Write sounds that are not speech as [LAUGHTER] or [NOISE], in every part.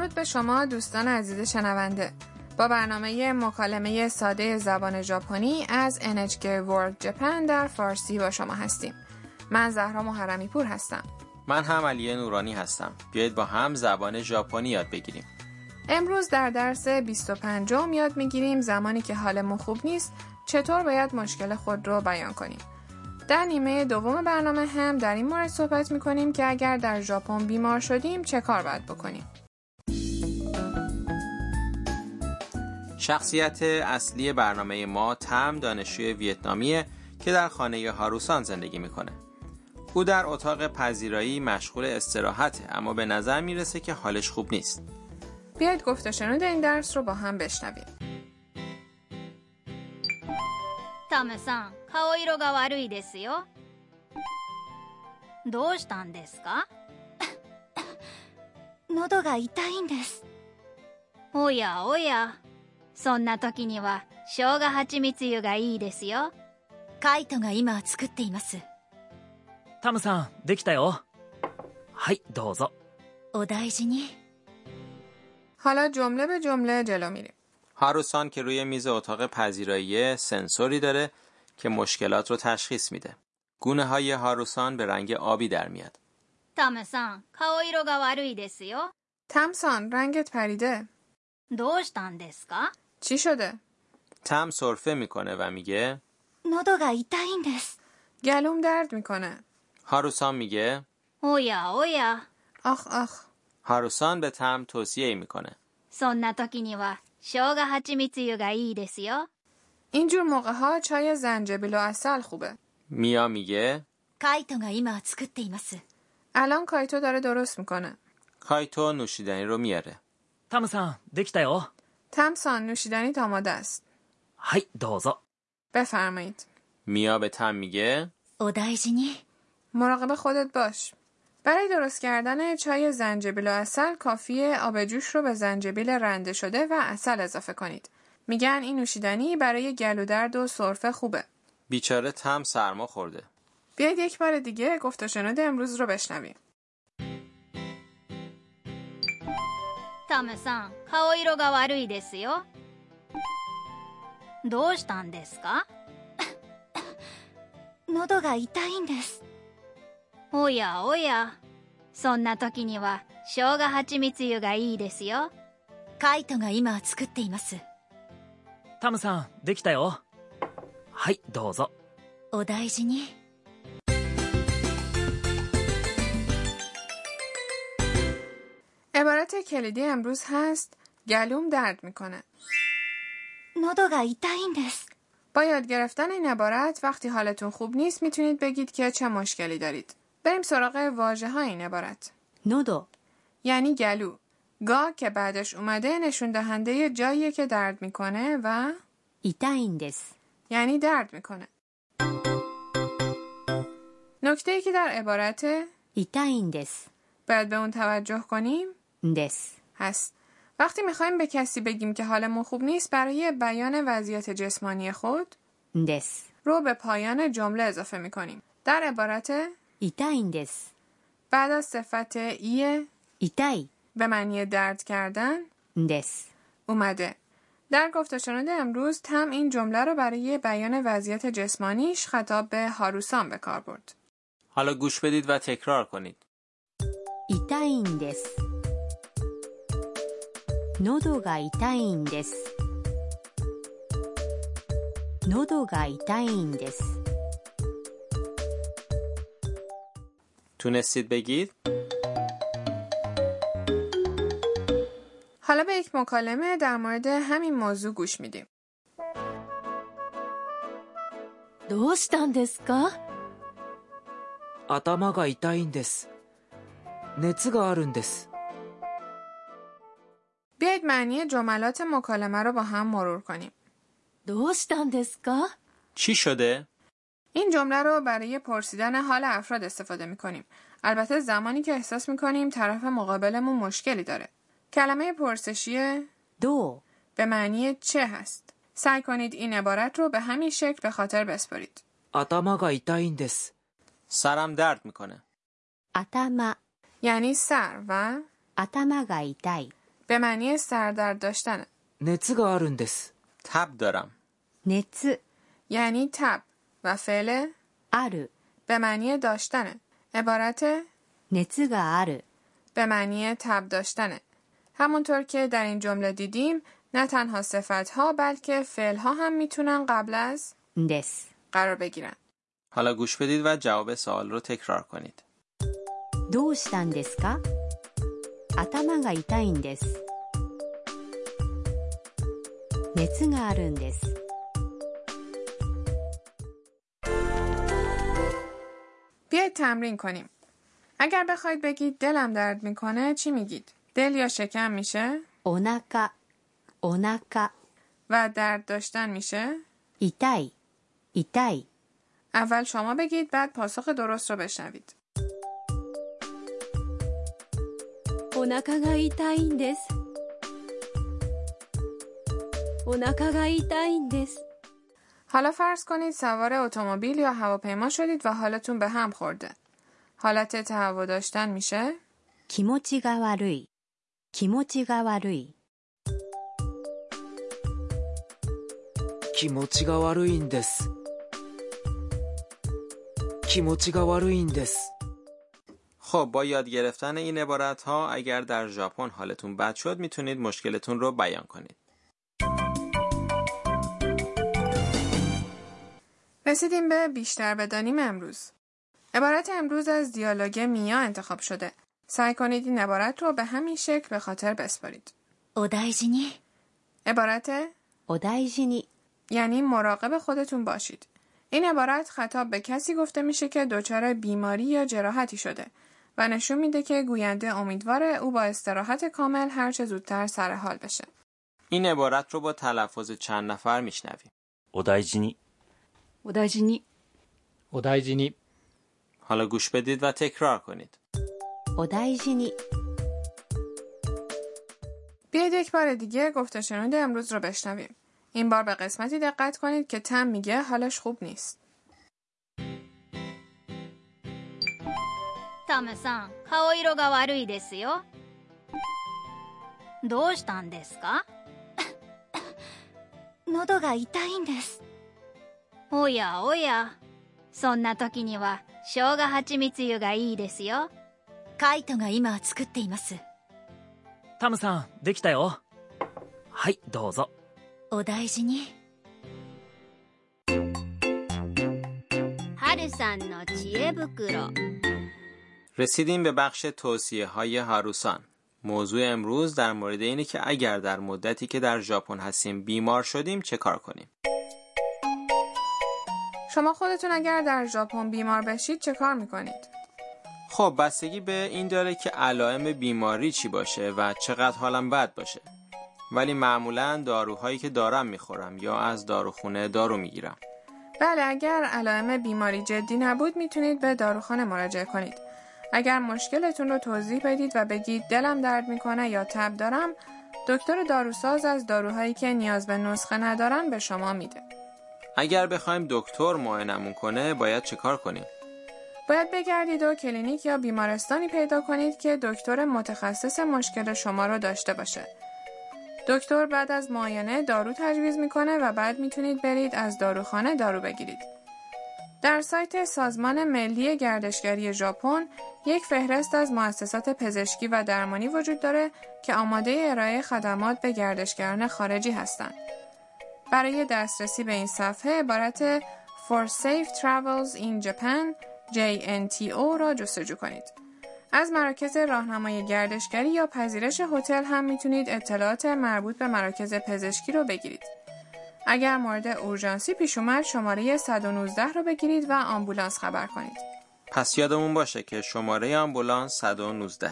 درود به شما دوستان عزیز شنونده. با برنامه مکالمه ساده زبان ژاپنی از NHK World Japan در فارسی با شما هستیم. من زهرا محرمی پور هستم. من هم علی نورانی هستم. بیایید با هم زبان ژاپنی یاد بگیریم. امروز در درس 25 یاد می‌گیریم زمانی که حالمون خوب نیست چطور باید مشکل خود رو بیان کنیم. در نیمه دوم برنامه هم در این مورد صحبت می‌کنیم که اگر در ژاپن بیمار شدیم چه کار باید بکنیم. شخصیت اصلی برنامه ما تم دانشجوی ویتنامیه که در خانه هاروسان زندگی می‌کنه. او در اتاق پذیرایی مشغول استراحته اما به نظر می‌رسه که حالش خوب نیست. بیاید گفته شنود این درس رو با هم بشنویم. تام-سان، کاویرو گا دسیو دوشتان دسکا [COUGHS] نودو گا ایتای دسو. اویا اویا. そんな時には生姜蜂蜜湯がいいですよカイトが今作っていますタムさんできたよはいどうぞお大事に حالا جمله به جمله جلو میریم. هاروسان که روی میز اتاق پذیرایی سنسوری داره که مشکلات رو تشخیص میده. گونه های هاروسان به رنگ آبی در میاد. タムさん顔色が悪いですよ تمسان رنگت پریده. どうしたんですか چی شده؟ تم سرفه میکنه و میگه 喉が痛いんです گلوم درد میکنه. هاروسان میگه おやおや آخ آخ. هاروسان به تم توصیه میکنه. そんな時には生姜蜂蜜湯がいいですよ اینجور موقع ها چای زنجبیل و اصل خوبه. میا میگه カイトが今作っています الان کایتو داره درست میکنه. کایتو نوشیدنی رو میاره. タムさんできたよ تمسان نوشیدنی آماده است. はいどうぞ بفرمایید. میا به تم میگه お大事に مراقب خودت باش. برای درست کردن چای زنجبیل و اصل کافیه آب جوش رو به زنجبیل رنده شده و اصل اضافه کنید. میگن این نوشیدنی برای گلو درد و سرفه خوبه. بیچاره تم سرما خورده. بیایید یک بار دیگه گفت و شنود امروز رو بشنویم. タムさん顔色が悪いですよ。どうしたんですか？[COUGHS] 喉が痛いんです。おやおや。そんな時には生姜蜂蜜湯がいいですよ。カイトが今作っています。タムさんできたよ。はいどうぞ。お大事に عبارت کلیدی امروز هست گلوم درد میکنه. 喉が痛いんです با یاد گرفتن این عبارت وقتی حالتون خوب نیست میتونید بگید که چه مشکلی دارید. بریم سراغ واژه های این عبارت. 喉 یعنی گلو. گا که بعدش اومده نشون دهنده جاییه که درد میکنه و 痛いんです یعنی درد میکنه. نکته ای که در عبارت 痛いんです باید به اون توجه کنیم です هست وقتی می‌خوایم به کسی بگیم که حالمون خوب نیست برای بیان وضعیت جسمانی خود دس. رو به پایان جمله اضافه می‌کنیم. در عبارت 痛いんです. بعد از صفت ای ایتای. به معنی درد کردن です. اومده. در گفتگوی امروز تم این جمله رو برای بیان وضعیت جسمانیش خطاب به هاروسان به کار برد. حالا گوش بدید و تکرار کنید. 痛いんです. 喉が痛いんです喉が痛いんです تونستید بگید؟ حالا به یک مکالمه در مورد همین موضوع گوش میدیم. どうしたんですか頭が痛いんです熱があるんです بیایید معنی جملات مکالمه رو با هم مرور کنیم. دوستان چی شده؟ این جمله رو برای پرسیدن حال افراد استفاده می کنیم. البته زمانی که احساس می کنیم طرف مقابلمون مشکلی داره. کلمه پرسشی دو به معنی چه هست؟ سعی کنید این عبارت رو به همین شکل به خاطر بسپارید. آتاما گا این دس. سرم درد می‌کنه. آتاما یعنی سر و آتاما به معنی سردرد داشتنه 熱があるんです。 تب دارم 熱 یعنی تب و فعل ある به معنی داشتنه عبارت 熱がある به معنی تب داشتنه همونطور که در این جمله دیدیم نه تنها صفت ها بلکه فعل ها هم میتونن قبل از です قرار بگیرن حالا گوش بدید و جواب سوال رو تکرار کنید どうしたんですか 頭が痛いんです熱があるんです بیایید تمرین کنیم اگر بخواید بگید دلم درد میکنه چی میگید دل یا شکم میشه お腹お腹 و درد داشتن میشه 痛い痛い اول شما بگید بعد پاسخ درست رو بشنوید お腹が痛いんですお腹が痛いんです حالا فرض کنید سوار اتومبیل یا هواپیما شدید و حالتون به هم خورده حالت تهوع داشتن میشه 気持ちが悪い気持ちが悪い気持ちが悪いんです。気持ちが悪いんです。 خب با یاد گرفتن این عبارت ها اگر در ژاپن حالتون بد شد می‌تونید مشکلتون رو بیان کنید. رسیدیم به بیشتر بدانیم امروز. عبارت امروز از دیالوگ میا انتخاب شده. سعی کنید این عبارت رو به همین شکل به خاطر بسپارید. اودایجینی عبارت اودایجینی یعنی مراقب خودتون باشید. این عبارت خطاب به کسی گفته میشه که دچار بیماری یا جراحتی شده و نشون میده که گوینده امیدواره او با استراحت کامل هرچه زودتر سر حال بشه. این عبارت رو با تلفظ چند نفر میشنویم. اودایجینی اودایجینی اودایجینی حالا گوش بدید و تکرار کنید. اودایجینی بیاید یک بار دیگه گفته امروز رو بشنویم. این بار به قسمتی دقت کنید که تم میگه حالش خوب نیست. タムさん顔色が悪いですよ。どうしたんですか？[COUGHS] 喉が痛いんです。おやおや。そんな時には生姜蜂蜜湯がいいですよ。カイトが今作っています。タムさんできたよ。はいどうぞ。お大事に。はるさんの知恵袋 رسیدیم به بخش توصیه های هاروسان موضوع امروز در مورد اینه که اگر در مدتی که در ژاپن هستیم بیمار شدیم چه کار کنیم شما خودتون اگر در ژاپن بیمار بشید چه کار می‌کنید؟ خب بستگی به این داره که علائم بیماری چی باشه و چقدر حالم بد باشه ولی معمولا داروهایی که دارم می‌خورم یا از داروخونه دارو می‌گیرم بله اگر علائم بیماری جدی نبود می‌تونید به داروخانه مراجعه کنید. اگر مشکلتون رو توضیح بدید و بگید دلم درد می‌کنه یا تب دارم دکتر داروساز از داروهایی که نیاز به نسخه ندارن به شما میده. اگر بخوایم دکتر معاینمون کنه باید چه کار کنیم باید بگردید و کلینیک یا بیمارستانی پیدا کنید که دکتر متخصص مشکل شما رو داشته باشه. دکتر بعد از معاینه دارو تجویز می‌کنه و بعد می‌تونید برید از داروخانه دارو بگیرید. در سایت سازمان ملی گردشگری ژاپن یک فهرست از مؤسسات پزشکی و درمانی وجود داره که آماده ارائه خدمات به گردشگران خارجی هستند. برای دسترسی به این صفحه عبارت For Safe Travels in Japan JNTO را جستجو کنید. از مراکز راهنمای گردشگری یا پذیرش هتل هم می‌تونید اطلاعات مربوط به مراکز پزشکی رو بگیرید. اگر مورد اورژانسی پیش اومد شماره 119 رو بگیرید و آمبولانس خبر کنید. پس یادمون باشه که شماره آمبولانس 119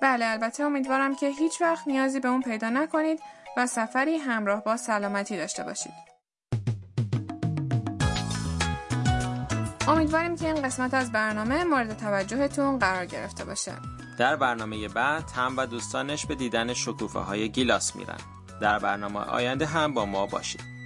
بله البته امیدوارم که هیچ وقت نیازی به اون پیدا نکنید و سفری همراه با سلامتی داشته باشید. امیدواریم که این قسمت از برنامه مورد توجهتون قرار گرفته باشه. در برنامه بعد هم و دوستانش به دیدن شکوفه های گیلاس میرن در برنامه آینده هم با ما باشید.